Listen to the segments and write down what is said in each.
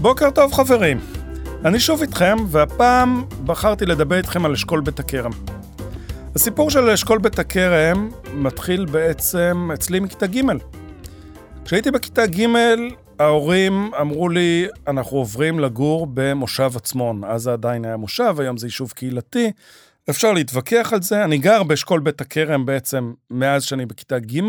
בוקר טוב חברים, אני שוב איתכם, והפעם בחרתי לדבר איתכם על אשכול בית הכרם. הסיפור של אשכול בית הכרם מתחיל בעצם אצלי מכיתה ג'. כשהייתי בכיתה ג', ההורים אמרו לי, אנחנו עוברים לגור במושב עצמון. אז זה עדיין היה מושב, היום זה יישוב קהילתי. אפשר להתווכח על זה. אני גר באשכול בית הכרם בעצם מאז שאני בכיתה ג',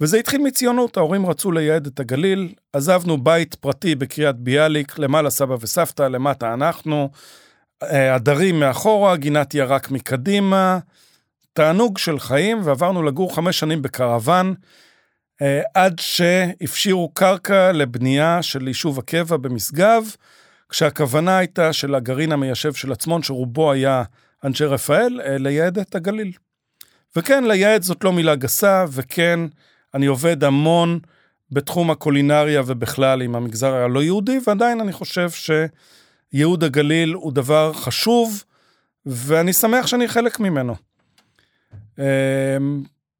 וזה התחיל מציונות, ההורים רצו לייעד את הגליל, עזבנו בית פרטי בקריית ביאליק, למעלה סבא וסבתא, למטה אנחנו, אה, עדרים מאחורה, גינת ירק מקדימה, תענוג של חיים, ועברנו לגור חמש שנים בקרוון, עד שהפשירו קרקע לבנייה של יישוב הקבע במשגב, כשהכוונה הייתה של הגרעין המיישב של עצמון, שרובו היה אנשי רפאל, אה, לייעד את הגליל. וכן, לייעד זאת לא מילה גסה, וכן, אני עובד המון בתחום הקולינריה ובכלל עם המגזר הלא יהודי, ועדיין אני חושב שייהוד הגליל הוא דבר חשוב, ואני שמח שאני חלק ממנו.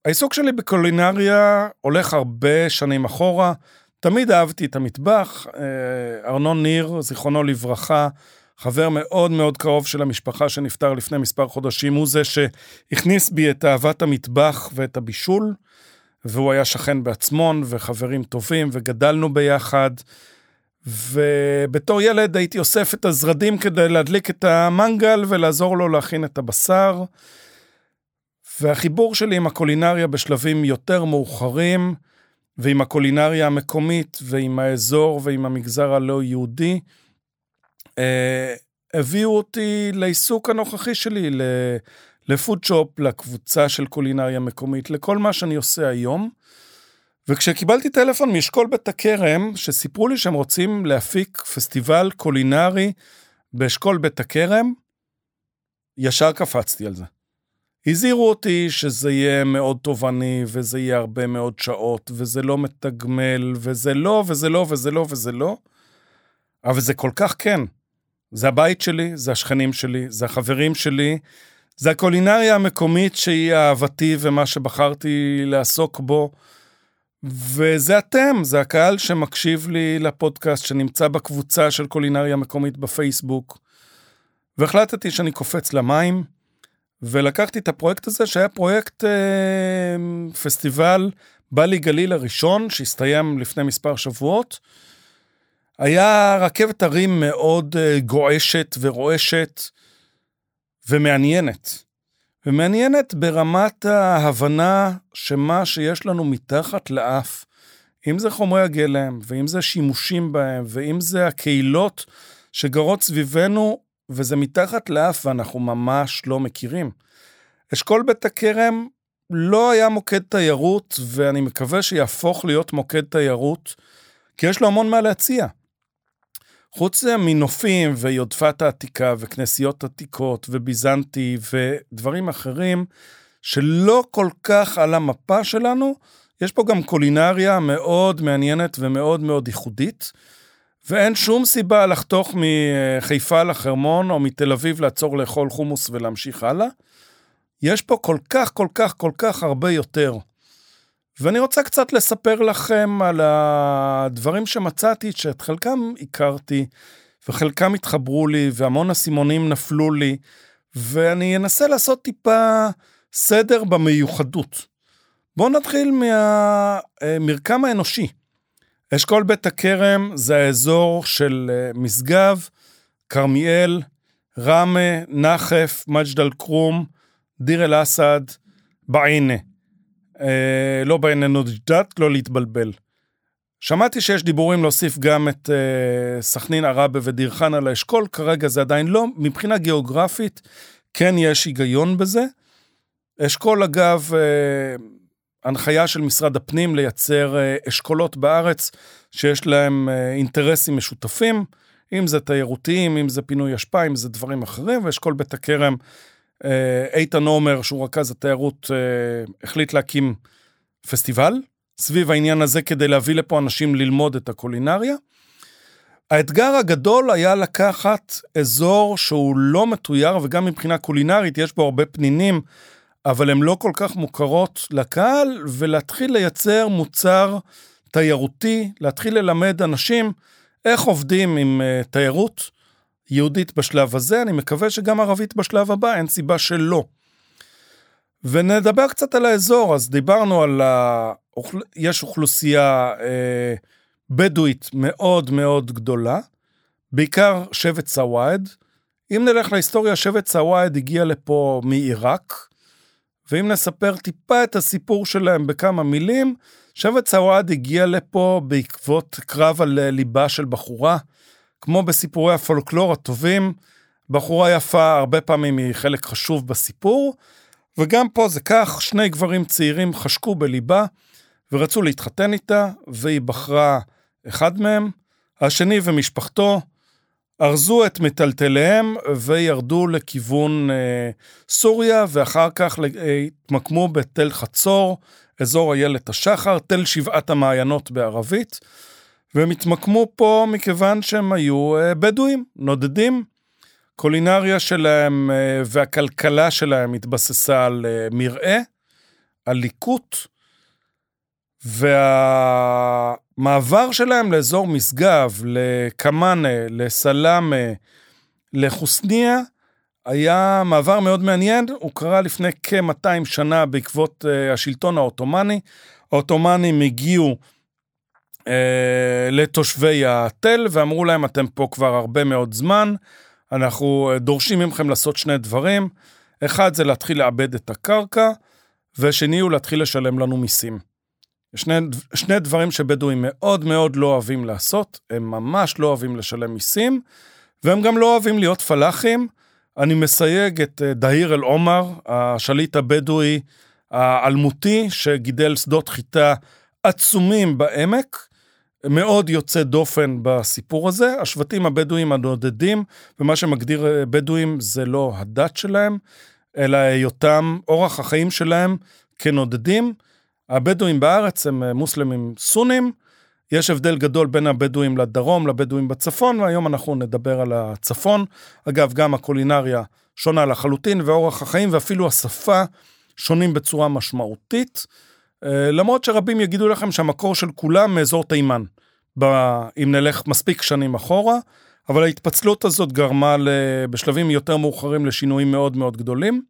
העיסוק שלי בקולינריה הולך הרבה שנים אחורה. תמיד אהבתי את המטבח. אה, ארנון ניר, זיכרונו לברכה, חבר מאוד מאוד קרוב של המשפחה שנפטר לפני מספר חודשים, הוא זה שהכניס בי את אהבת המטבח ואת הבישול. והוא היה שכן בעצמון וחברים טובים וגדלנו ביחד. ובתור ילד הייתי אוסף את הזרדים כדי להדליק את המנגל ולעזור לו להכין את הבשר. והחיבור שלי עם הקולינריה בשלבים יותר מאוחרים, ועם הקולינריה המקומית, ועם האזור, ועם המגזר הלא יהודי, אה, הביאו אותי לעיסוק הנוכחי שלי, לפודשופ, לקבוצה של קולינריה מקומית, לכל מה שאני עושה היום. וכשקיבלתי טלפון מאשכול בית הכרם, שסיפרו לי שהם רוצים להפיק פסטיבל קולינרי באשכול בית הכרם, ישר קפצתי על זה. הזהירו אותי שזה יהיה מאוד תובעני, וזה יהיה הרבה מאוד שעות, וזה לא מתגמל, וזה לא, וזה לא, וזה לא, וזה לא. אבל זה כל כך כן. זה הבית שלי, זה השכנים שלי, זה החברים שלי, זה הקולינריה המקומית שהיא אהבתי ומה שבחרתי לעסוק בו. וזה אתם, זה הקהל שמקשיב לי לפודקאסט, שנמצא בקבוצה של קולינריה מקומית בפייסבוק. והחלטתי שאני קופץ למים, ולקחתי את הפרויקט הזה, שהיה פרויקט אה, פסטיבל בלי גליל הראשון, שהסתיים לפני מספר שבועות. היה רכבת הרים מאוד אה, גועשת ורועשת, ומעניינת. ומעניינת ברמת ההבנה שמה שיש לנו מתחת לאף, אם זה חומרי הגלם, ואם זה שימושים בהם, ואם זה הקהילות שגרות סביבנו, וזה מתחת לאף ואנחנו ממש לא מכירים. אשכול בית הכרם לא היה מוקד תיירות, ואני מקווה שיהפוך להיות מוקד תיירות, כי יש לו המון מה להציע. חוץ מנופים ויודפת העתיקה וכנסיות עתיקות וביזנטי ודברים אחרים שלא כל כך על המפה שלנו, יש פה גם קולינריה מאוד מעניינת ומאוד מאוד ייחודית, ואין שום סיבה לחתוך מחיפה לחרמון או מתל אביב לעצור לאכול חומוס ולהמשיך הלאה. יש פה כל כך, כל כך, כל כך הרבה יותר. ואני רוצה קצת לספר לכם על הדברים שמצאתי, שאת חלקם הכרתי, וחלקם התחברו לי, והמון אסימונים נפלו לי, ואני אנסה לעשות טיפה סדר במיוחדות. בואו נתחיל מהמרקם האנושי. אשכול בית הכרם זה האזור של אה, משגב, כרמיאל, ראמה, נחף, מג'ד אל-כרום, דיר אל-אסד, בעינה. אה, לא בעינינו דת, לא להתבלבל. שמעתי שיש דיבורים להוסיף גם את אה, סכנין, עראבה ודיר חנא לאשכול, כרגע זה עדיין לא. מבחינה גיאוגרפית, כן יש היגיון בזה. אשכול, אגב, אה, הנחיה של משרד הפנים לייצר אה, אשכולות בארץ שיש להם אה, אינטרסים משותפים, אם זה תיירותיים, אם זה פינוי אשפה, אם זה דברים אחרים, ואשכול בית הכרם אה, איתן עומר, שהוא רכז התיירות, החליט להקים פסטיבל סביב העניין הזה כדי להביא לפה אנשים ללמוד את הקולינריה. האתגר הגדול היה לקחת אזור שהוא לא מתויר, וגם מבחינה קולינרית יש בו הרבה פנינים, אבל הן לא כל כך מוכרות לקהל, ולהתחיל לייצר מוצר תיירותי, להתחיל ללמד אנשים איך עובדים עם uh, תיירות יהודית בשלב הזה, אני מקווה שגם ערבית בשלב הבא, אין סיבה שלא. ונדבר קצת על האזור, אז דיברנו על ה... יש אוכלוסייה אה, בדואית מאוד מאוד גדולה, בעיקר שבט סוואד. אם נלך להיסטוריה, שבט סוואד הגיע לפה מעיראק, ואם נספר טיפה את הסיפור שלהם בכמה מילים, שבט סוואד הגיע לפה בעקבות קרב על ליבה של בחורה, כמו בסיפורי הפולקלור הטובים, בחורה יפה הרבה פעמים היא חלק חשוב בסיפור, וגם פה זה כך, שני גברים צעירים חשקו בליבה ורצו להתחתן איתה, והיא בחרה אחד מהם, השני ומשפחתו ארזו את מטלטליהם וירדו לכיוון אה, סוריה, ואחר כך התמקמו בתל חצור, אזור איילת השחר, תל שבעת המעיינות בערבית, והם התמקמו פה מכיוון שהם היו אה, בדואים, נודדים. קולינריה שלהם אה, והכלכלה שלהם התבססה על אה, מרעה, על ליקוט, והמעבר שלהם לאזור משגב, לקמאנה, לסלאמה, לחוסניה, היה מעבר מאוד מעניין, הוא קרה לפני כ-200 שנה בעקבות uh, השלטון העות'מאני. העות'מאנים הגיעו uh, לתושבי התל ואמרו להם, אתם פה כבר הרבה מאוד זמן, אנחנו דורשים מכם לעשות שני דברים. אחד זה להתחיל לאבד את הקרקע, ושני הוא להתחיל לשלם לנו מיסים. שני, שני דברים שבדואים מאוד מאוד לא אוהבים לעשות, הם ממש לא אוהבים לשלם מיסים, והם גם לא אוהבים להיות פלאחים. אני מסייג את אה, דהיר אל-עומר, השליט הבדואי האלמותי, שגידל שדות חיטה עצומים בעמק, מאוד יוצא דופן בסיפור הזה. השבטים הבדואים הנודדים, ומה שמגדיר אה, בדואים זה לא הדת שלהם, אלא היותם, אורח החיים שלהם כנודדים. הבדואים בארץ הם אה, מוסלמים סונים, יש הבדל גדול בין הבדואים לדרום לבדואים בצפון, והיום אנחנו נדבר על הצפון. אגב, גם הקולינריה שונה לחלוטין, ואורח החיים ואפילו השפה שונים בצורה משמעותית. אה, למרות שרבים יגידו לכם שהמקור של כולם מאזור תימן, ב... אם נלך מספיק שנים אחורה, אבל ההתפצלות הזאת גרמה בשלבים יותר מאוחרים לשינויים מאוד מאוד גדולים.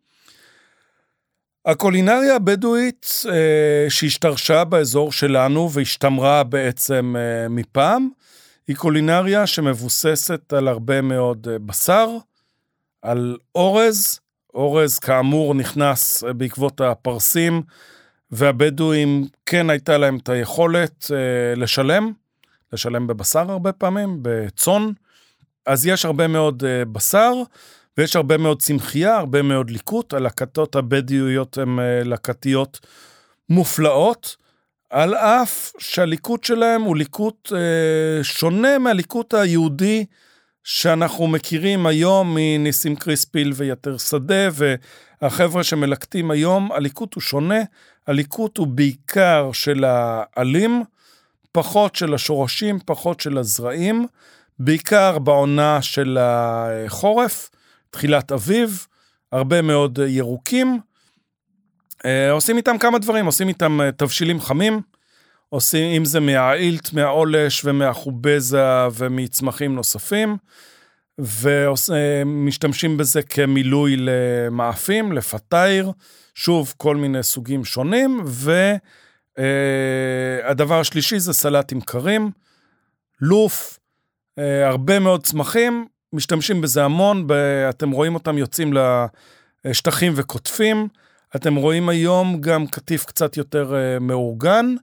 הקולינריה הבדואית אה, שהשתרשה באזור שלנו והשתמרה בעצם אה, מפעם, היא קולינריה שמבוססת על הרבה מאוד אה, בשר, על אורז, אורז כאמור נכנס אה, בעקבות הפרסים, והבדואים כן הייתה להם את היכולת אה, לשלם, לשלם בבשר הרבה פעמים, בצאן, אז יש הרבה מאוד אה, בשר. ויש הרבה מאוד צמחייה, הרבה מאוד ליקוט, הלקטות הבדיואיות הן אה, לקטיות מופלאות, על אף שהליקוט שלהם הוא ליקוט אה, שונה מהליקוט היהודי שאנחנו מכירים היום מניסים קריספיל ויתר שדה, והחבר'ה שמלקטים היום, הליקוט הוא שונה, הליקוט הוא בעיקר של העלים, פחות של השורשים, פחות של הזרעים, בעיקר בעונה של החורף. תחילת אביב, הרבה מאוד ירוקים. אה, עושים איתם כמה דברים, עושים איתם אה, תבשילים חמים, עושים, אם זה מהעילט, מהעולש ומהחובזה ומצמחים נוספים, ומשתמשים בזה כמילוי למאפים, לפתייר, שוב, כל מיני סוגים שונים, והדבר אה, השלישי זה סלטים קרים, לוף, הרבה מאוד צמחים, משתמשים בזה המון, ב, אתם רואים אותם יוצאים לשטחים וקוטפים, אתם רואים היום גם קטיף קצת יותר uh, מאורגן,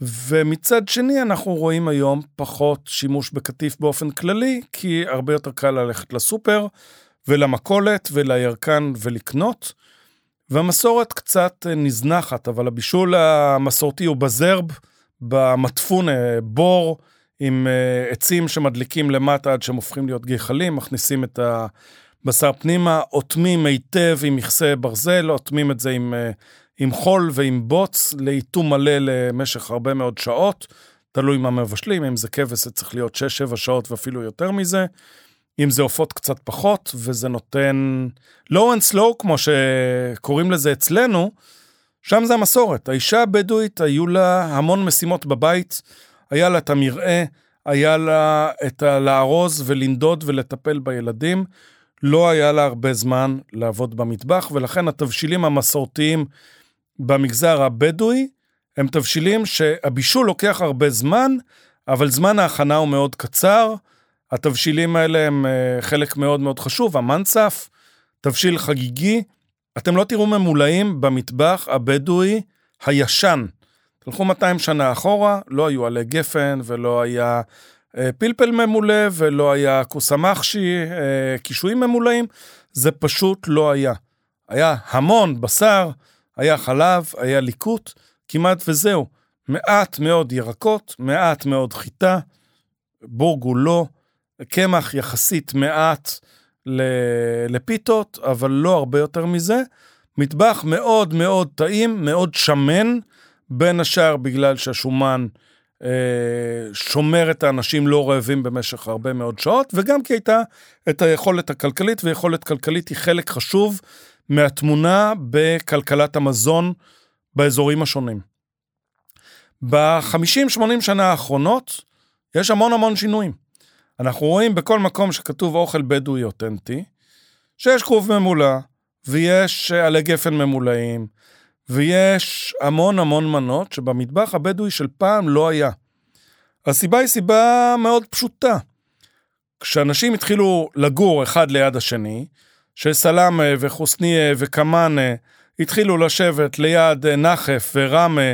ומצד שני אנחנו רואים היום פחות שימוש בקטיף באופן כללי, כי הרבה יותר קל ללכת לסופר ולמכולת ולירקן ולקנות. והמסורת קצת נזנחת, אבל הבישול המסורתי הוא בזרב, במטפון, בור, עם uh, עצים שמדליקים למטה עד שהם הופכים להיות גחלים, מכניסים את הבשר פנימה, אוטמים היטב עם מכסה ברזל, אוטמים את זה עם, uh, עם חול ועם בוץ, לאיתום מלא למשך הרבה מאוד שעות. תלוי מה מבשלים, אם זה כבש זה צריך להיות 6-7 שעות ואפילו יותר מזה. אם זה עופות קצת פחות, וזה נותן low and slow, כמו שקוראים לזה אצלנו, שם זה המסורת. האישה הבדואית, היו לה המון משימות בבית, היה לה את המרעה, היה לה את הלארוז ולנדוד ולטפל בילדים. לא היה לה הרבה זמן לעבוד במטבח, ולכן התבשילים המסורתיים במגזר הבדואי הם תבשילים שהבישול לוקח הרבה זמן, אבל זמן ההכנה הוא מאוד קצר. התבשילים האלה הם אה, חלק מאוד מאוד חשוב, המנצף, תבשיל חגיגי. אתם לא תראו ממולאים במטבח הבדואי הישן. תלכו 200 שנה אחורה, לא היו עלי גפן ולא היה אה, פלפל ממולא ולא היה כוסמחשי, אה, קישואים ממולאים, זה פשוט לא היה. היה המון בשר, היה חלב, היה ליקוט, כמעט וזהו. מעט מאוד ירקות, מעט מאוד חיטה, בורגו לא, קמח יחסית מעט לפיתות, אבל לא הרבה יותר מזה. מטבח מאוד מאוד טעים, מאוד שמן, בין השאר בגלל שהשומן אה, שומר את האנשים לא רעבים במשך הרבה מאוד שעות, וגם כי הייתה את היכולת הכלכלית, ויכולת כלכלית היא חלק חשוב מהתמונה בכלכלת המזון באזורים השונים. ב-50-80 שנה האחרונות יש המון המון שינויים. אנחנו רואים בכל מקום שכתוב אוכל בדואי אותנטי, שיש כרוב ממולא, ויש עלי גפן ממולאים, ויש המון המון מנות שבמטבח הבדואי של פעם לא היה. הסיבה היא סיבה מאוד פשוטה. כשאנשים התחילו לגור אחד ליד השני, שסלאמה וחוסניה וקמאנה התחילו לשבת ליד נחף וראמה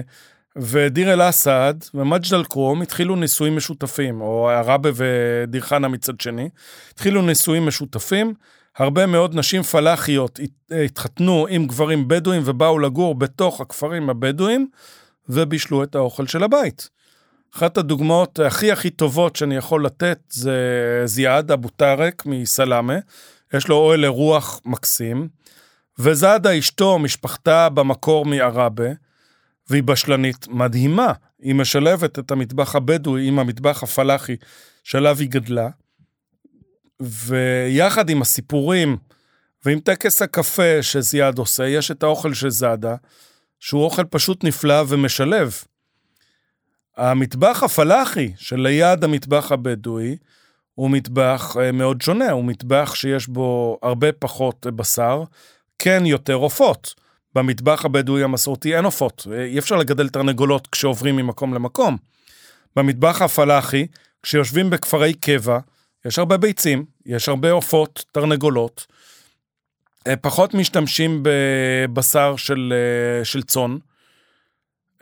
ודיר אל-אסד ומג'ד אל-כרום התחילו נישואים משותפים, או עראבה ודיר חנה מצד שני, התחילו נישואים משותפים. הרבה מאוד נשים פלאחיות התחתנו עם גברים בדואים ובאו לגור בתוך הכפרים הבדואים ובישלו את האוכל של הבית. אחת הדוגמאות הכי הכי טובות שאני יכול לתת זה זיאד אבו טארק מסלאמה, יש לו אוהל אירוח מקסים, וזאדה אשתו, משפחתה במקור מעראבה, והיא בשלנית מדהימה. היא משלבת את המטבח הבדואי עם המטבח הפלאחי שעליו היא גדלה, ויחד עם הסיפורים ועם טקס הקפה שזיאד עושה, יש את האוכל של זאדה, שהוא אוכל פשוט נפלא ומשלב. המטבח הפלאחי שליד המטבח הבדואי הוא מטבח אה, מאוד שונה, הוא מטבח שיש בו הרבה פחות בשר, כן יותר עופות. במטבח הבדואי המסורתי אין עופות, אי אפשר לגדל תרנגולות כשעוברים ממקום למקום. במטבח הפלאחי, כשיושבים בכפרי קבע, יש הרבה ביצים, יש הרבה עופות, תרנגולות, אה, פחות משתמשים בבשר של, אה, של צאן,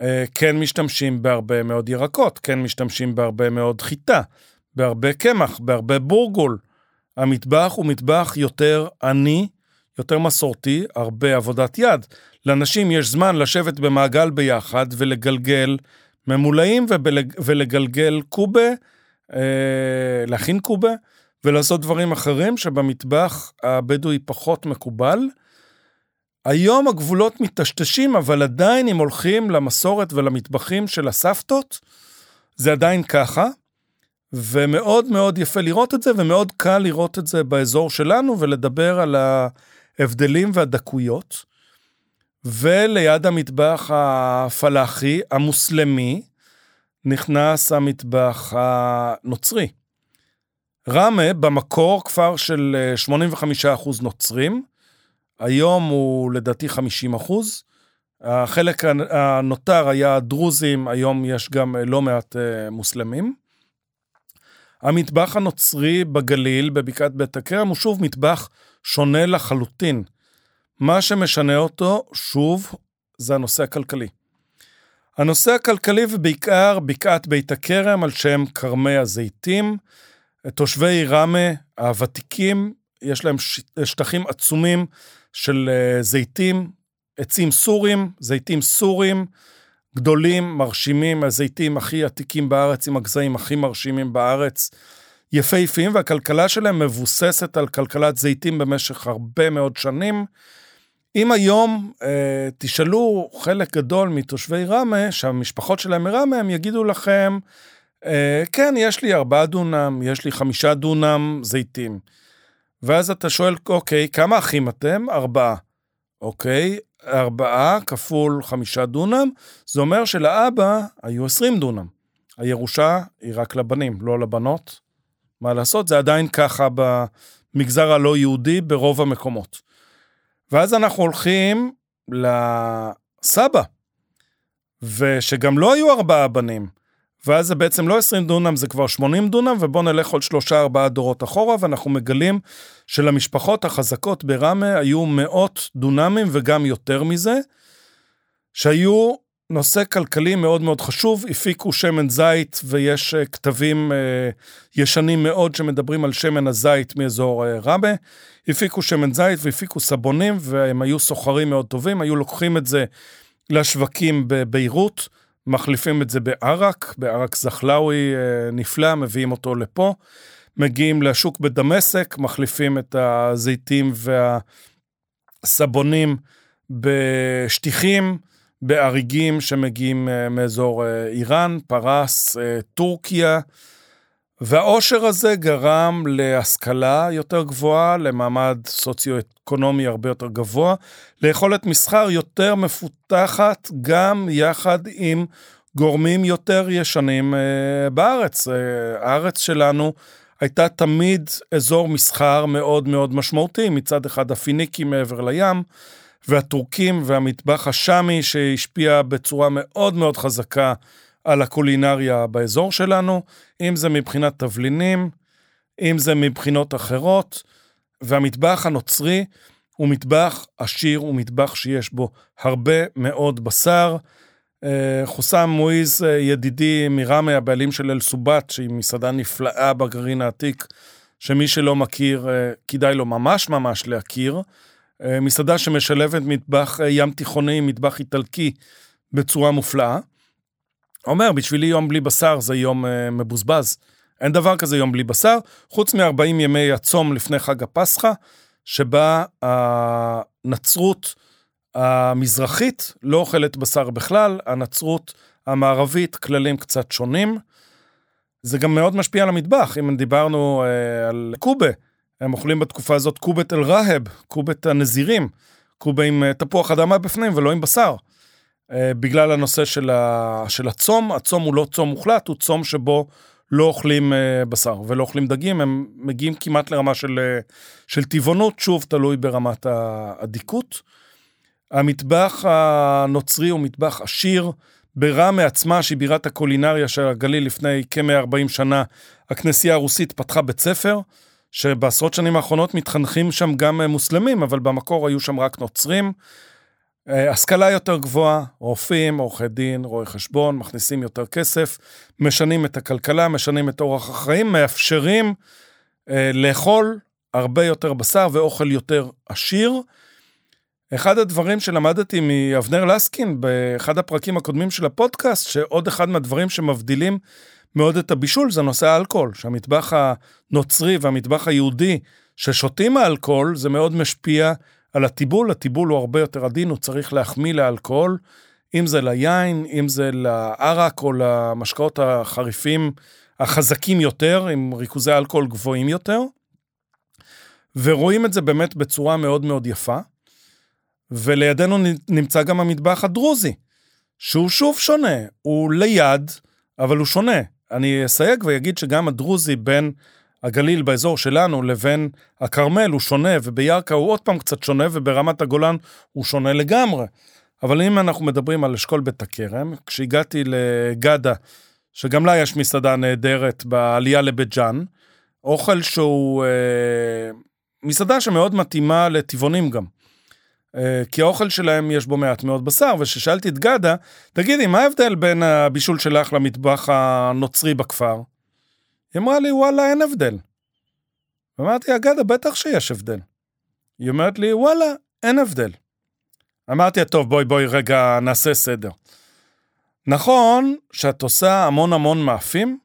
אה, כן משתמשים בהרבה מאוד ירקות, כן משתמשים בהרבה מאוד חיטה, בהרבה קמח, בהרבה בורגול. המטבח הוא מטבח יותר עני, יותר מסורתי, הרבה עבודת יד. לאנשים יש זמן לשבת במעגל ביחד ולגלגל ממולאים ולגלגל קובה, להכין קובה ולעשות דברים אחרים שבמטבח הבדואי פחות מקובל. היום הגבולות מטשטשים, אבל עדיין אם הולכים למסורת ולמטבחים של הסבתות, זה עדיין ככה. ומאוד מאוד יפה לראות את זה, ומאוד קל לראות את זה באזור שלנו ולדבר על ההבדלים והדקויות. וליד המטבח הפלאחי, המוסלמי, נכנס המטבח הנוצרי. ראמה במקור כפר של 85% אה, נוצרים, היום הוא לדעתי 50%. החלק הנותר היה דרוזים, היום יש גם אה, לא מעט אה, מוסלמים. המטבח הנוצרי בגליל, בבקעת בית הכרם, הוא שוב מטבח שונה לחלוטין. מה שמשנה אותו, שוב, זה הנושא הכלכלי. הנושא הכלכלי ובעיקר בקעת בית הכרם על שם כרמי הזיתים. תושבי ראמה הוותיקים, יש להם שטחים עצומים של אה, זיתים, עצים סורים, זיתים סורים, גדולים, מרשימים, הזיתים הכי עתיקים בארץ, עם הגזעים הכי מרשימים בארץ, יפהפיים, והכלכלה שלהם מבוססת על כלכלת זיתים במשך הרבה מאוד שנים. אם היום אה, תשאלו חלק גדול מתושבי ראמה, שהמשפחות שלהם מראמה, הם יגידו לכם, אה, כן, יש לי ארבעה דונם, יש לי חמישה דונם זיתים. ואז אתה שואל, אוקיי, כמה אחים אתם? ארבעה. אוקיי, ארבעה כפול חמישה דונם, זה אומר שלאבא היו עשרים דונם. הירושה היא רק לבנים, לא לבנות. מה לעשות, זה עדיין ככה במגזר הלא יהודי ברוב המקומות. ואז אנחנו הולכים לסבא, ושגם לא היו ארבעה בנים. ואז זה בעצם לא 20 דונם, זה כבר 80 דונם, ובואו נלך עוד שלושה ארבעה דורות אחורה, ואנחנו מגלים שלמשפחות החזקות בראמה היו מאות דונמים וגם יותר מזה, שהיו נושא כלכלי מאוד מאוד חשוב, הפיקו שמן זית, ויש אה, כתבים אה, ישנים מאוד שמדברים על שמן הזית מאזור אה, ראמה. הפיקו שמן זית והפיקו סבונים, והם היו סוחרים מאוד טובים, היו לוקחים את זה לשווקים בביירות. מחליפים את זה בערק, בערק זחלאווי אה, נפלא, מביאים אותו לפה. מגיעים לשוק בדמשק, מחליפים את הזיתים והסבונים בשטיחים, באריגים שמגיעים אה, מאזור אה, איראן, פרס, טורקיה. והעושר הזה גרם להשכלה יותר גבוהה, למעמד סוציו-אקונומי הרבה יותר גבוה, ליכולת מסחר יותר מפותחת, גם יחד עם גורמים יותר ישנים אה, בארץ. אה, הארץ שלנו הייתה תמיד אזור מסחר מאוד מאוד משמעותי, מצד אחד הפיניקים מעבר לים, והטורקים והמטבח השאמי שהשפיע בצורה מאוד מאוד חזקה על הקולינריה באזור שלנו, אם זה מבחינת תבלינים, אם זה מבחינות אחרות, והמטבח הנוצרי הוא מטבח עשיר, הוא מטבח שיש בו הרבה מאוד בשר. אה, חוסם מועיז, אה, ידידי מראמה, הבעלים של אל-סובת, שהיא מסעדה נפלאה בגרעין העתיק, שמי שלא מכיר, אה, כדאי לו ממש ממש להכיר. מסעדה שמשלבת מטבח ים תיכוני, מטבח איטלקי, בצורה מופלאה. אומר, בשבילי יום בלי בשר זה יום uh, מבוזבז. אין דבר כזה יום בלי בשר, חוץ מ-40 ימי הצום לפני חג הפסחא, שבה הנצרות המזרחית לא אוכלת בשר בכלל, הנצרות המערבית, כללים קצת שונים. זה גם מאוד משפיע על המטבח, אם דיברנו על קובה, הם אוכלים בתקופה הזאת קובת אל-ראהב, קובת הנזירים, קובה עם uh, תפוח אדמה בפנים ולא עם בשר. אה, בגלל הנושא של, ה, של הצום. הצום הוא לא צום מוחלט, הוא צום שבו לא אוכלים אה, בשר ולא אוכלים דגים, הם מגיעים כמעט לרמה של, אה, של טבעונות, שוב, תלוי ברמת האדיקות. המטבח הנוצרי הוא מטבח עשיר. בראמה עצמה, שהיא בירת הקולינריה של הגליל לפני כ-140 שנה, הכנסייה הרוסית פתחה בית ספר, שבעשרות שנים האחרונות מתחנכים שם גם מוסלמים, אבל במקור היו שם רק נוצרים. אה, השכלה יותר גבוהה, רופאים, עורכי דין, רואי חשבון, מכניסים יותר כסף, משנים את הכלכלה, משנים את אורח החיים, מאפשרים אה, לאכול הרבה יותר בשר ואוכל יותר עשיר. אחד הדברים שלמדתי מאבנר לסקין באחד הפרקים הקודמים של הפודקאסט, שעוד אחד מהדברים שמבדילים מאוד את הבישול זה נושא האלכוהול, שהמטבח הנוצרי והמטבח היהודי ששותים האלכוהול, זה מאוד משפיע על הטיבול, הטיבול הוא הרבה יותר עדין, הוא צריך להחמיא לאלכוהול, אם זה ליין, אם זה לערק או למשקאות החריפים החזקים יותר, עם ריכוזי אלכוהול גבוהים יותר. ורואים את זה באמת בצורה מאוד מאוד יפה. ולידינו נמצא גם המטבח הדרוזי, שהוא שוב שונה, הוא ליד, אבל הוא שונה. אני אסייג ואגיד שגם הדרוזי בין הגליל באזור שלנו לבין הכרמל הוא שונה, ובירכא הוא עוד פעם קצת שונה, וברמת הגולן הוא שונה לגמרי. אבל אם אנחנו מדברים על אשכול בית הכרם, כשהגעתי לגדה, שגם לה יש מסעדה נהדרת בעלייה לבית ג'אן, אוכל שהוא אה, מסעדה שמאוד מתאימה לטבעונים גם. אה, כי האוכל שלהם יש בו מעט מאוד בשר, וכששאלתי את גדה, תגידי, מה ההבדל בין הבישול שלך למטבח הנוצרי בכפר? היא אמרה לי, וואלה, אין הבדל. אמרתי, אגדה, בטח שיש הבדל. היא אומרת לי, וואלה, אין הבדל. אמרתי, טוב, בואי, בואי, רגע, נעשה סדר. נכון שאת עושה המון המון מאפים,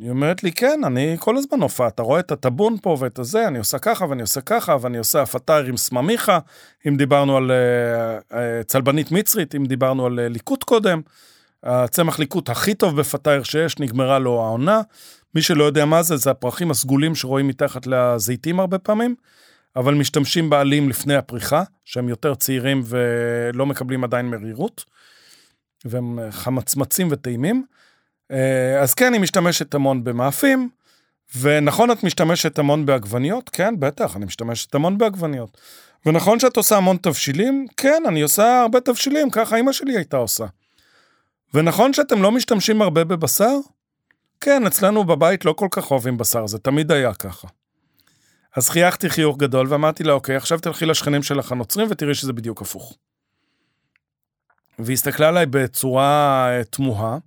היא אומרת לי, כן, אני כל הזמן הופעה, אתה רואה את הטבון פה ואת הזה, אני עושה ככה ואני עושה ככה, ואני עושה הפתר עם סממיכה, אם דיברנו על uh, צלבנית מצרית, אם דיברנו על uh, ליקוט קודם, הצמח ליקוט הכי טוב בפתר שיש, נגמרה לו העונה. מי שלא יודע מה זה, זה הפרחים הסגולים שרואים מתחת לזיתים הרבה פעמים, אבל משתמשים בעלים לפני הפריחה, שהם יותר צעירים ולא מקבלים עדיין מרירות, והם חמצמצים וטעימים. אה, אז כן, היא משתמשת המון במאפים, ונכון, את משתמשת המון בעגבניות? כן, בטח, אני משתמשת המון בעגבניות. ונכון שאת עושה המון תבשילים? כן, אני עושה הרבה תבשילים, ככה אימא שלי הייתה עושה. ונכון שאתם לא משתמשים הרבה בבשר? כן, אצלנו בבית לא כל כך אוהבים בשר, זה תמיד היה ככה. אז חייכתי חיוך גדול ואמרתי לה, אוקיי, עכשיו תלכי לשכנים שלך הנוצרים ותראי שזה בדיוק הפוך. והיא הסתכלה עליי בצורה אה, תמוהה,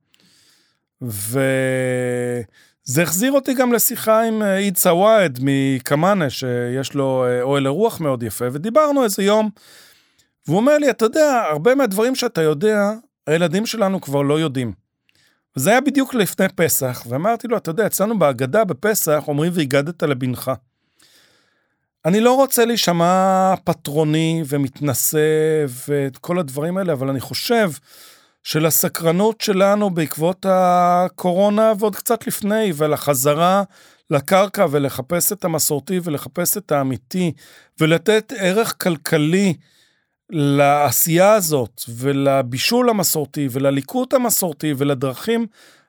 וזה החזיר אותי גם לשיחה עם אה, עיד סוואד מקמאנה, שיש לו אה, אוהל אירוח מאוד יפה, ודיברנו איזה יום, והוא אומר לי, אתה יודע, הרבה מהדברים שאתה יודע, הילדים שלנו כבר לא יודעים. וזה היה בדיוק לפני פסח, ואמרתי לו, אתה יודע, אצלנו בהגדה בפסח אומרים והגדת לבנך. אני לא רוצה להישמע פטרוני ומתנשא ואת כל הדברים האלה, אבל אני חושב שלסקרנות שלנו בעקבות הקורונה ועוד קצת לפני, ולחזרה לקרקע ולחפש את המסורתי ולחפש את האמיתי, ולתת ערך כלכלי לעשייה הזאת, ולבישול המסורתי, ולליקוט המסורתי, ולדרכים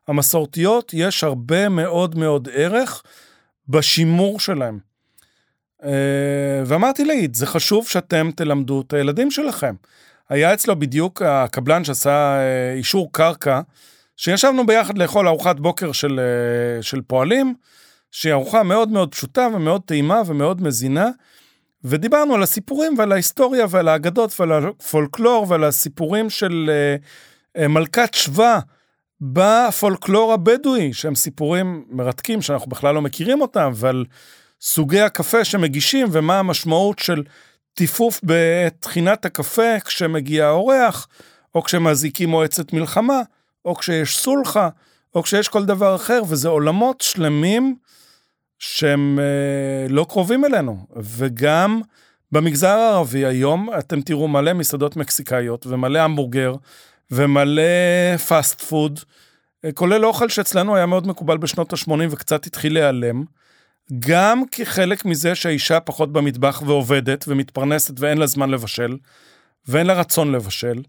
המסורתיות, יש הרבה מאוד מאוד ערך בשימור שלהם. אה, ואמרתי לעיד, זה חשוב שאתם תלמדו את הילדים שלכם. היה אצלו בדיוק הקבלן שעשה אה, אישור קרקע, שישבנו ביחד לאכול ארוחת בוקר של, אה, של פועלים, שהיא ארוחה מאוד מאוד פשוטה ומאוד טעימה ומאוד מזינה, ודיברנו על הסיפורים ועל ההיסטוריה ועל האגדות ועל הפולקלור ועל הסיפורים של מלכת שבא בפולקלור הבדואי, שהם סיפורים מרתקים שאנחנו בכלל לא מכירים אותם, ועל סוגי הקפה שמגישים ומה המשמעות של טיפוף בטחינת הקפה כשמגיע האורח, או כשמזיקים מועצת מלחמה, או כשיש סולחה, או כשיש כל דבר אחר, וזה עולמות שלמים שהם אה, לא קרובים אלינו. וגם במגזר הערבי היום אתם תראו מלא מסעדות מקסיקאיות ומלא המבורגר ומלא פאסט פוד, אה, כולל אוכל שאצלנו היה מאוד מקובל בשנות ה-80 וקצת התחיל להיעלם. גם כחלק מזה שהאישה פחות במטבח ועובדת ומתפרנסת ואין לה זמן לבשל, ואין לה רצון לבשל,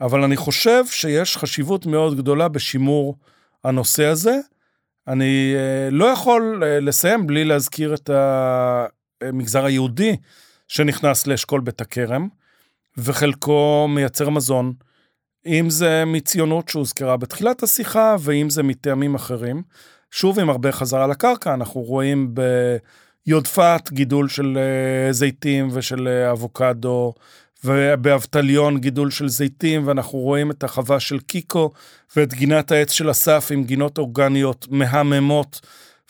אבל אני חושב שיש חשיבות מאוד גדולה בשימור הנושא הזה. אני אה, לא יכול אה, לסיים בלי להזכיר את המגזר היהודי שנכנס לאשכול בית הכרם, וחלקו מייצר מזון, אם זה מציונות שהוזכרה בתחילת השיחה, ואם זה מטעמים אחרים. שוב עם הרבה חזרה לקרקע, אנחנו רואים ביודפת גידול של אה, זיתים ושל אה, אבוקדו, ובאבטליון גידול של זיתים, ואנחנו רואים את החווה של קיקו ואת גינת העץ של אסף עם גינות אורגניות מהממות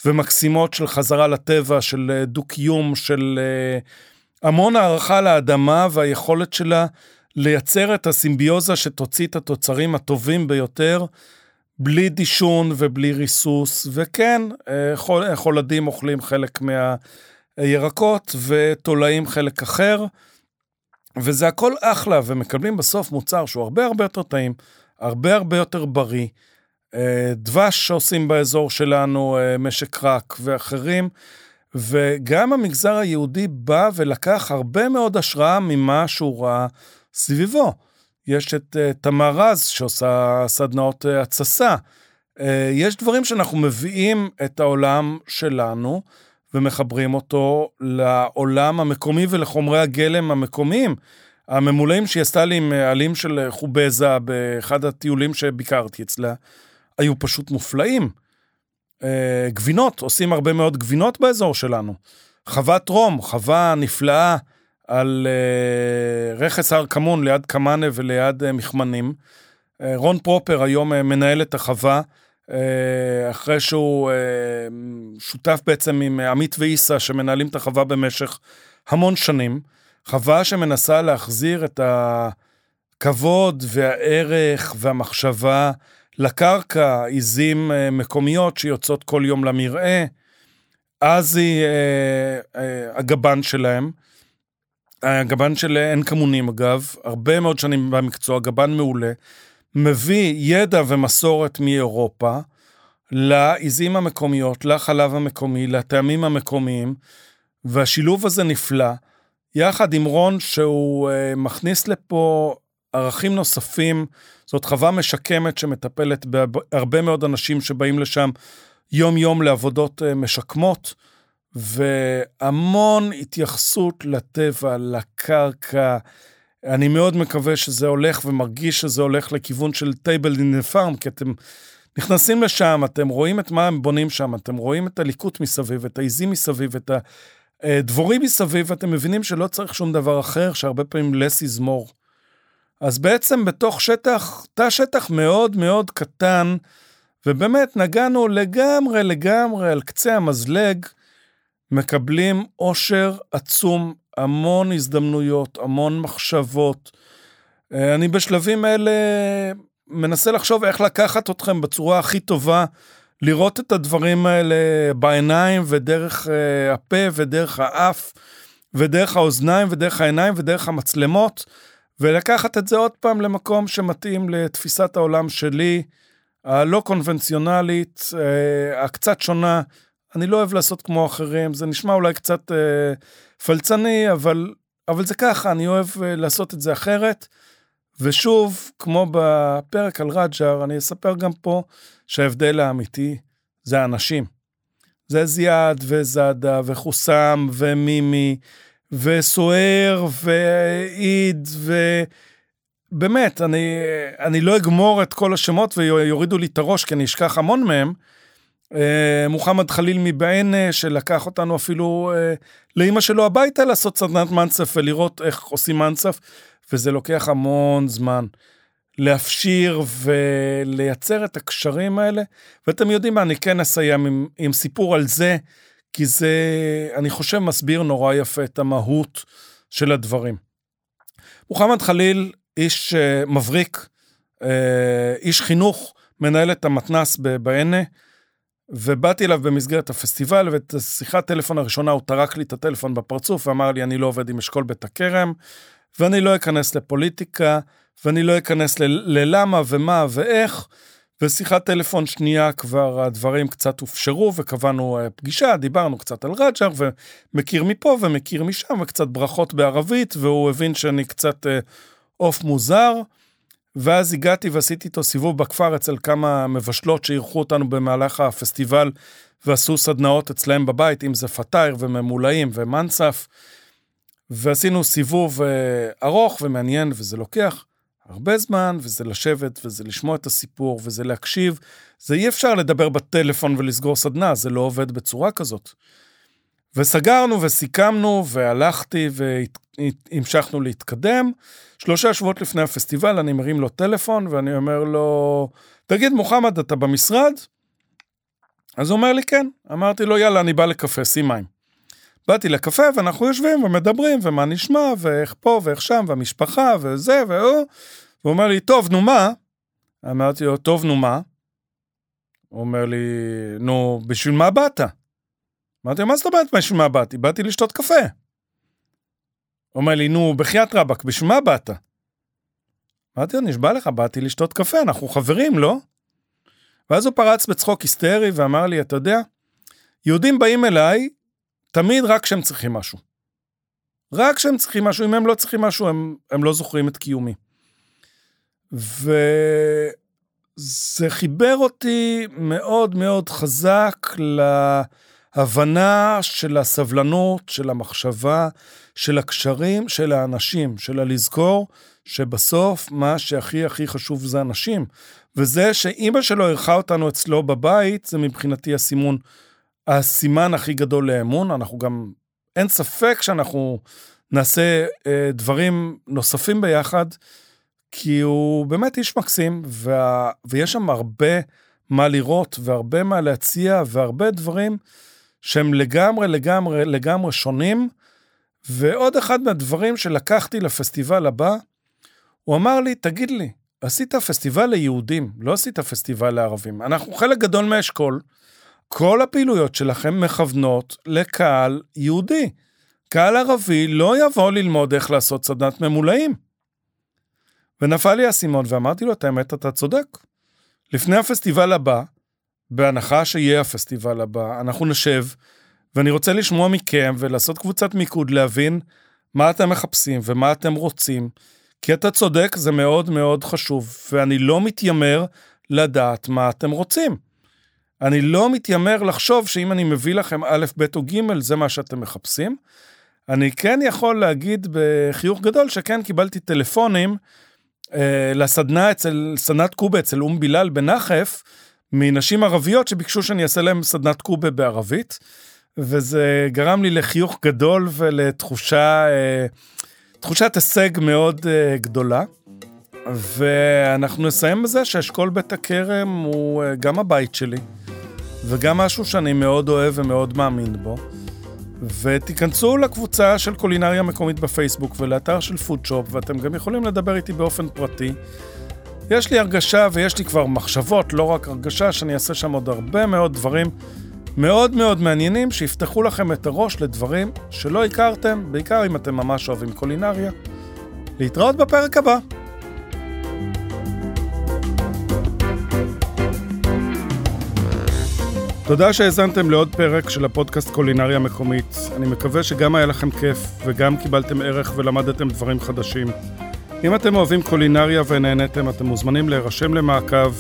ומקסימות של חזרה לטבע, של אה, דו-קיום, של המון הערכה לאדמה והיכולת שלה לייצר את הסימביוזה שתוציא את התוצרים הטובים ביותר. בלי דישון ובלי ריסוס, וכן, אה, חול, חולדים אוכלים חלק מהירקות ותולעים חלק אחר, וזה הכל אחלה, ומקבלים בסוף מוצר שהוא הרבה הרבה יותר טעים, הרבה הרבה יותר בריא. אה, דבש שעושים באזור שלנו, אה, משק רק ואחרים, וגם המגזר היהודי בא ולקח הרבה מאוד השראה ממה שהוא ראה סביבו. יש את uh, תמר רז שעושה סדנאות uh, התססה. Uh, יש דברים שאנחנו מביאים את העולם שלנו ומחברים אותו לעולם המקומי ולחומרי הגלם המקומיים. הממולאים שהיא עשתה לי עם עלים של חובזה באחד הטיולים שביקרתי אצלה, היו פשוט מופלאים. Uh, גבינות, עושים הרבה מאוד גבינות באזור שלנו. חוות רום, חווה נפלאה. על uh, רכס הר כמון ליד קמאנה וליד uh, מכמנים. Uh, רון פרופר היום uh, מנהל את החווה, uh, אחרי שהוא uh, שותף בעצם עם עמית ואיסה שמנהלים את החווה במשך המון שנים. חווה שמנסה להחזיר את הכבוד והערך והמחשבה לקרקע עיזים אה, מקומיות שיוצאות כל יום למרעה. אז היא אה, אה, הגבן שלהם. הגבן של עין כמונים, אגב, הרבה מאוד שנים במקצוע, גבן מעולה, מביא ידע ומסורת מאירופה לעיזים המקומיות, לחלב המקומי, לטעמים המקומיים, והשילוב הזה נפלא, יחד עם רון שהוא uh, מכניס לפה ערכים נוספים, זאת חווה משקמת שמטפלת בהרבה מאוד אנשים שבאים לשם יום-יום לעבודות uh, משקמות. והמון התייחסות לטבע, לקרקע. אני מאוד מקווה שזה הולך ומרגיש שזה הולך לכיוון של טייבל אין פארם, כי אתם נכנסים לשם, אתם רואים את מה הם בונים שם, אתם רואים את הליקוט מסביב, את העיזים מסביב, את הדבורים מסביב, ואתם מבינים שלא צריך שום דבר אחר, שהרבה פעמים is more. אז בעצם בתוך שטח, תא שטח מאוד מאוד קטן, ובאמת נגענו לגמרי לגמרי על קצה המזלג, מקבלים אושר עצום, המון הזדמנויות, המון מחשבות. אה, אני בשלבים האלה מנסה לחשוב איך לקחת אתכם בצורה הכי טובה, לראות את הדברים האלה בעיניים ודרך אה, הפה ודרך האף ודרך האוזניים ודרך העיניים ודרך המצלמות, ולקחת את זה עוד פעם למקום שמתאים לתפיסת העולם שלי, הלא קונבנציונלית, אה, הקצת שונה. אני לא אוהב לעשות כמו אחרים, זה נשמע אולי קצת אה, פלצני, אבל, אבל זה ככה, אני אוהב אה, לעשות את זה אחרת. ושוב, כמו בפרק על רג'ר, אני אספר גם פה שההבדל האמיתי זה האנשים. זה זיאד וזאדה וחוסם ומימי וסוער ועיד ובאמת, אני, אני לא אגמור את כל השמות ויורידו לי את הראש כי אני אשכח המון מהם, מוחמד חליל מבענה, שלקח אותנו אפילו אה, לאימא שלו הביתה לעשות סדנת מנצף ולראות איך עושים מנצף, וזה לוקח המון זמן. להפשיר ולייצר את הקשרים האלה, ואתם יודעים מה, אני כן אסיים עם, עם סיפור על זה, כי זה, אני חושב, מסביר נורא יפה את המהות של הדברים. מוחמד חליל, איש מבריק, איש חינוך, מנהל את המתנ"ס בענה, ובאתי אליו במסגרת הפסטיבל, ואת השיחת טלפון הראשונה הוא טרק לי את הטלפון בפרצוף ואמר לי, אני לא עובד עם אשכול בית הכרם, ואני לא אכנס לפוליטיקה, ואני לא אכנס ללמה ומה ואיך. ושיחת טלפון שנייה כבר הדברים קצת הופשרו וקבענו אה, פגישה, דיברנו קצת על רג'ר ומכיר מפה ומכיר משם וקצת ברכות בערבית והוא הבין שאני קצת אה, עוף מוזר. ואז הגעתי ועשיתי איתו סיבוב בכפר אצל כמה מבשלות שאירחו אותנו במהלך הפסטיבל ועשו סדנאות אצלהם בבית, אם זה פתאיר וממולאים ומנסף. ועשינו סיבוב אה, ארוך ומעניין וזה לוקח הרבה זמן, וזה לשבת וזה לשמוע את הסיפור וזה להקשיב. זה אי אפשר לדבר בטלפון ולסגור סדנה, זה לא עובד בצורה כזאת. וסגרנו וסיכמנו והלכתי והמשכנו להתקדם. שלושה שבועות לפני הפסטיבל אני מרים לו טלפון ואני אומר לו, תגיד מוחמד, אתה במשרד? אז הוא אומר לי כן. אמרתי לו, יאללה, אני בא לקפה, שים מים. באתי לקפה ואנחנו יושבים ומדברים ומה נשמע ואיך פה ואיך שם והמשפחה וזה והוא. הוא אומר לי, טוב, נו מה? אמרתי לו, טוב, נו מה? הוא אומר לי, נו, בשביל מה באת? אמרתי לו, מה זאת אומרת בשביל מה באתי? באתי לשתות קפה. אומר לי, נו, בחייאת רבאק, בשביל מה באת? אמרתי לו, נשבע לך, באתי לשתות קפה, אנחנו חברים, לא? ואז הוא פרץ בצחוק היסטרי ואמר לי, אתה יודע, יהודים באים אליי תמיד רק כשהם צריכים משהו. רק כשהם צריכים משהו, אם הם לא צריכים משהו, הם, הם לא זוכרים את קיומי. וזה חיבר אותי מאוד מאוד חזק להבנה של הסבלנות, של המחשבה, של הקשרים, של האנשים, של הלזכור שבסוף מה שהכי הכי חשוב זה אנשים. וזה שאימא שלו אירחה אותנו אצלו בבית, זה מבחינתי הסימון, הסימן הכי גדול לאמון. אנחנו גם, אין ספק שאנחנו נעשה אה, דברים נוספים ביחד. כי הוא באמת איש מקסים, וה... ויש שם הרבה מה לראות, והרבה מה להציע, והרבה דברים שהם לגמרי, לגמרי, לגמרי שונים. ועוד אחד מהדברים שלקחתי לפסטיבל הבא, הוא אמר לי, תגיד לי, עשית פסטיבל ליהודים, לא עשית פסטיבל לערבים. אנחנו חלק גדול מהאשכול, כל הפעילויות שלכם מכוונות לקהל יהודי. קהל ערבי לא יבוא ללמוד איך לעשות סדנת ממולאים. ונפל לי האסימון ואמרתי לו, את האמת, אתה צודק. לפני הפסטיבל הבא, בהנחה שיהיה הפסטיבל הבא, אנחנו נשב, ואני רוצה לשמוע מכם ולעשות קבוצת מיקוד, להבין מה אתם מחפשים ומה אתם רוצים. כי אתה צודק, זה מאוד מאוד חשוב, ואני לא מתיימר לדעת מה אתם רוצים. אני לא מתיימר לחשוב שאם אני מביא לכם א', ב' או ג', זה מה שאתם מחפשים. אני כן יכול להגיד בחיוך גדול שכן קיבלתי טלפונים אה, לסדנה אצל, סדנת קובה אצל אום בילאל בנחף, מנשים ערביות שביקשו שאני אעשה להם סדנת קובה בערבית, וזה גרם לי לחיוך גדול ולתחושה, אה, תחושת הישג מאוד אה, גדולה. ואנחנו נסיים בזה שאשכול בית הכרם הוא אה, גם הבית שלי, וגם משהו שאני מאוד אוהב ומאוד מאמין בו. ותיכנסו לקבוצה של קולינריה מקומית בפייסבוק ולאתר של פודשופ, ואתם גם יכולים לדבר איתי באופן פרטי. יש לי הרגשה ויש לי כבר מחשבות, לא רק הרגשה, שאני אעשה שם עוד הרבה מאוד דברים מאוד מאוד מעניינים, שיפתחו לכם את הראש לדברים שלא הכרתם, בעיקר אם אתם ממש אוהבים קולינריה. להתראות בפרק הבא. תודה שהאזנתם לעוד פרק של הפודקאסט קולינריה מקומית. אני מקווה שגם היה לכם כיף וגם קיבלתם ערך ולמדתם דברים חדשים. אם אתם אוהבים קולינריה ונהנתם, אתם מוזמנים להירשם למעקב.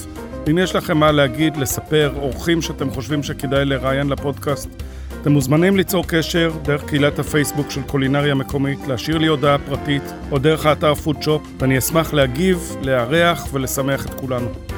אם יש לכם מה להגיד, לספר, אורחים שאתם חושבים שכדאי לראיין לפודקאסט, אתם מוזמנים ליצור קשר דרך קהילת הפייסבוק של קולינריה מקומית, להשאיר לי הודעה פרטית או דרך האתר פודשופ, ואני אשמח להגיב, לארח ולשמח את כולנו.